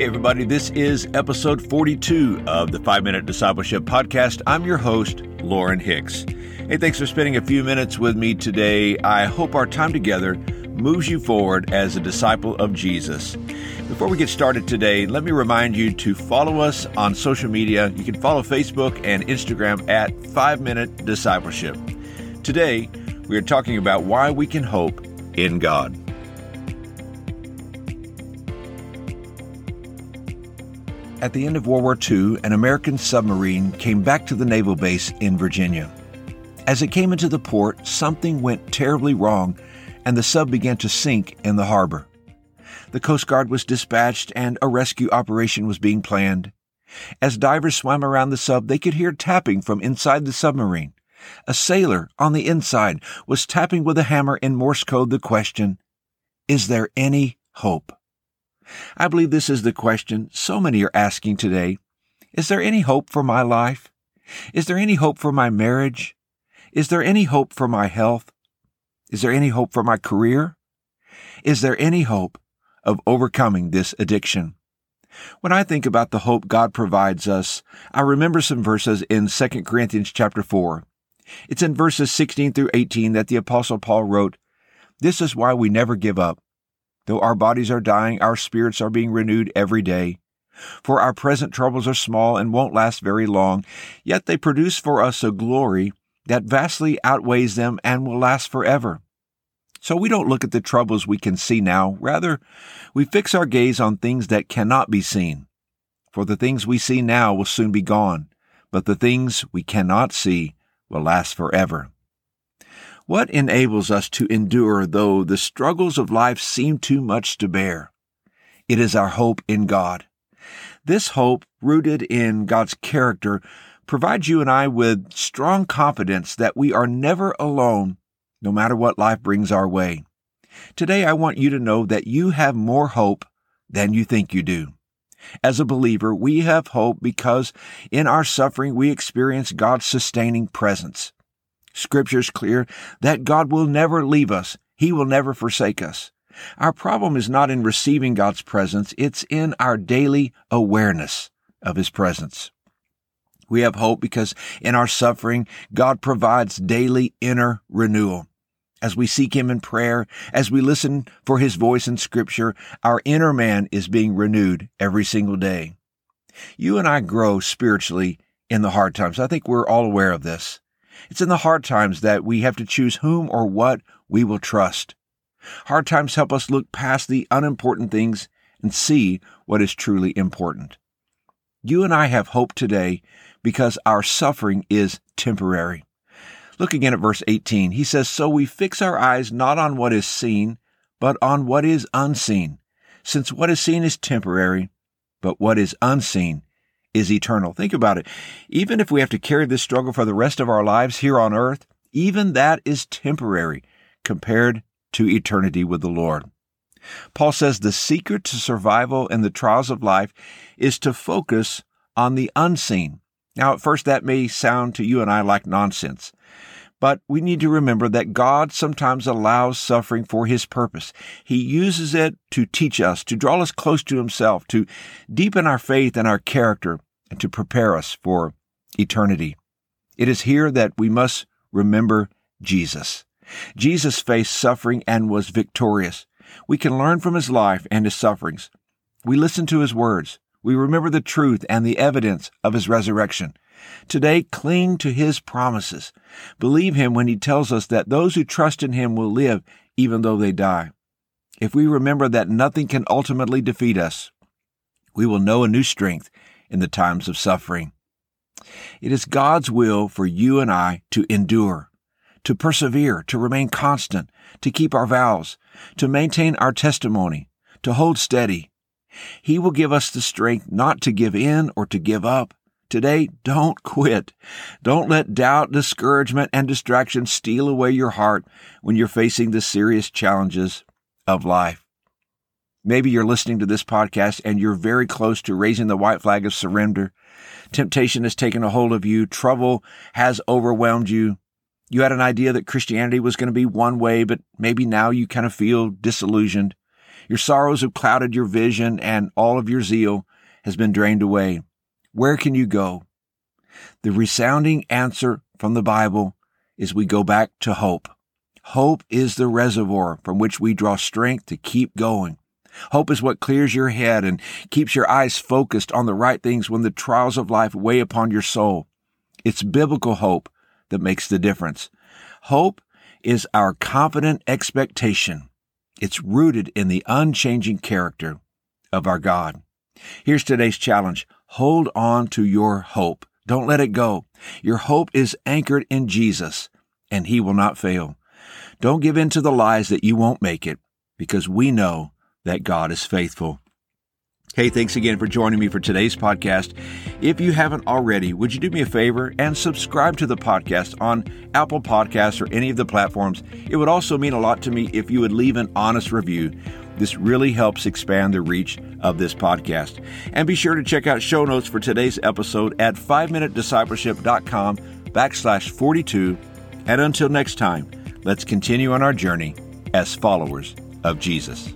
Hey, everybody, this is episode 42 of the 5 Minute Discipleship Podcast. I'm your host, Lauren Hicks. Hey, thanks for spending a few minutes with me today. I hope our time together moves you forward as a disciple of Jesus. Before we get started today, let me remind you to follow us on social media. You can follow Facebook and Instagram at 5 Minute Discipleship. Today, we are talking about why we can hope in God. At the end of World War II, an American submarine came back to the naval base in Virginia. As it came into the port, something went terribly wrong and the sub began to sink in the harbor. The Coast Guard was dispatched and a rescue operation was being planned. As divers swam around the sub, they could hear tapping from inside the submarine. A sailor on the inside was tapping with a hammer in Morse code the question, Is there any hope? I believe this is the question so many are asking today. Is there any hope for my life? Is there any hope for my marriage? Is there any hope for my health? Is there any hope for my career? Is there any hope of overcoming this addiction? When I think about the hope God provides us, I remember some verses in 2 Corinthians chapter 4. It's in verses 16 through 18 that the apostle Paul wrote, This is why we never give up. Though our bodies are dying, our spirits are being renewed every day. For our present troubles are small and won't last very long, yet they produce for us a glory that vastly outweighs them and will last forever. So we don't look at the troubles we can see now. Rather, we fix our gaze on things that cannot be seen. For the things we see now will soon be gone, but the things we cannot see will last forever. What enables us to endure though the struggles of life seem too much to bear? It is our hope in God. This hope, rooted in God's character, provides you and I with strong confidence that we are never alone, no matter what life brings our way. Today, I want you to know that you have more hope than you think you do. As a believer, we have hope because in our suffering we experience God's sustaining presence. Scripture is clear that God will never leave us. He will never forsake us. Our problem is not in receiving God's presence, it's in our daily awareness of His presence. We have hope because in our suffering, God provides daily inner renewal. As we seek Him in prayer, as we listen for His voice in Scripture, our inner man is being renewed every single day. You and I grow spiritually in the hard times. I think we're all aware of this. It's in the hard times that we have to choose whom or what we will trust. Hard times help us look past the unimportant things and see what is truly important. You and I have hope today because our suffering is temporary. Look again at verse 18. He says, So we fix our eyes not on what is seen, but on what is unseen, since what is seen is temporary, but what is unseen is eternal. Think about it. Even if we have to carry this struggle for the rest of our lives here on earth, even that is temporary compared to eternity with the Lord. Paul says the secret to survival in the trials of life is to focus on the unseen. Now, at first, that may sound to you and I like nonsense. But we need to remember that God sometimes allows suffering for His purpose. He uses it to teach us, to draw us close to Himself, to deepen our faith and our character, and to prepare us for eternity. It is here that we must remember Jesus. Jesus faced suffering and was victorious. We can learn from His life and His sufferings. We listen to His words. We remember the truth and the evidence of His resurrection. Today, cling to His promises. Believe Him when He tells us that those who trust in Him will live even though they die. If we remember that nothing can ultimately defeat us, we will know a new strength in the times of suffering. It is God's will for you and I to endure, to persevere, to remain constant, to keep our vows, to maintain our testimony, to hold steady. He will give us the strength not to give in or to give up, Today, don't quit. Don't let doubt, discouragement, and distraction steal away your heart when you're facing the serious challenges of life. Maybe you're listening to this podcast and you're very close to raising the white flag of surrender. Temptation has taken a hold of you. Trouble has overwhelmed you. You had an idea that Christianity was going to be one way, but maybe now you kind of feel disillusioned. Your sorrows have clouded your vision and all of your zeal has been drained away. Where can you go? The resounding answer from the Bible is we go back to hope. Hope is the reservoir from which we draw strength to keep going. Hope is what clears your head and keeps your eyes focused on the right things when the trials of life weigh upon your soul. It's biblical hope that makes the difference. Hope is our confident expectation. It's rooted in the unchanging character of our God. Here's today's challenge. Hold on to your hope. Don't let it go. Your hope is anchored in Jesus, and He will not fail. Don't give in to the lies that you won't make it, because we know that God is faithful. Hey, thanks again for joining me for today's podcast. If you haven't already, would you do me a favor and subscribe to the podcast on Apple Podcasts or any of the platforms? It would also mean a lot to me if you would leave an honest review. This really helps expand the reach of this podcast. And be sure to check out show notes for today's episode at 5minutediscipleship.com backslash 42. And until next time, let's continue on our journey as followers of Jesus.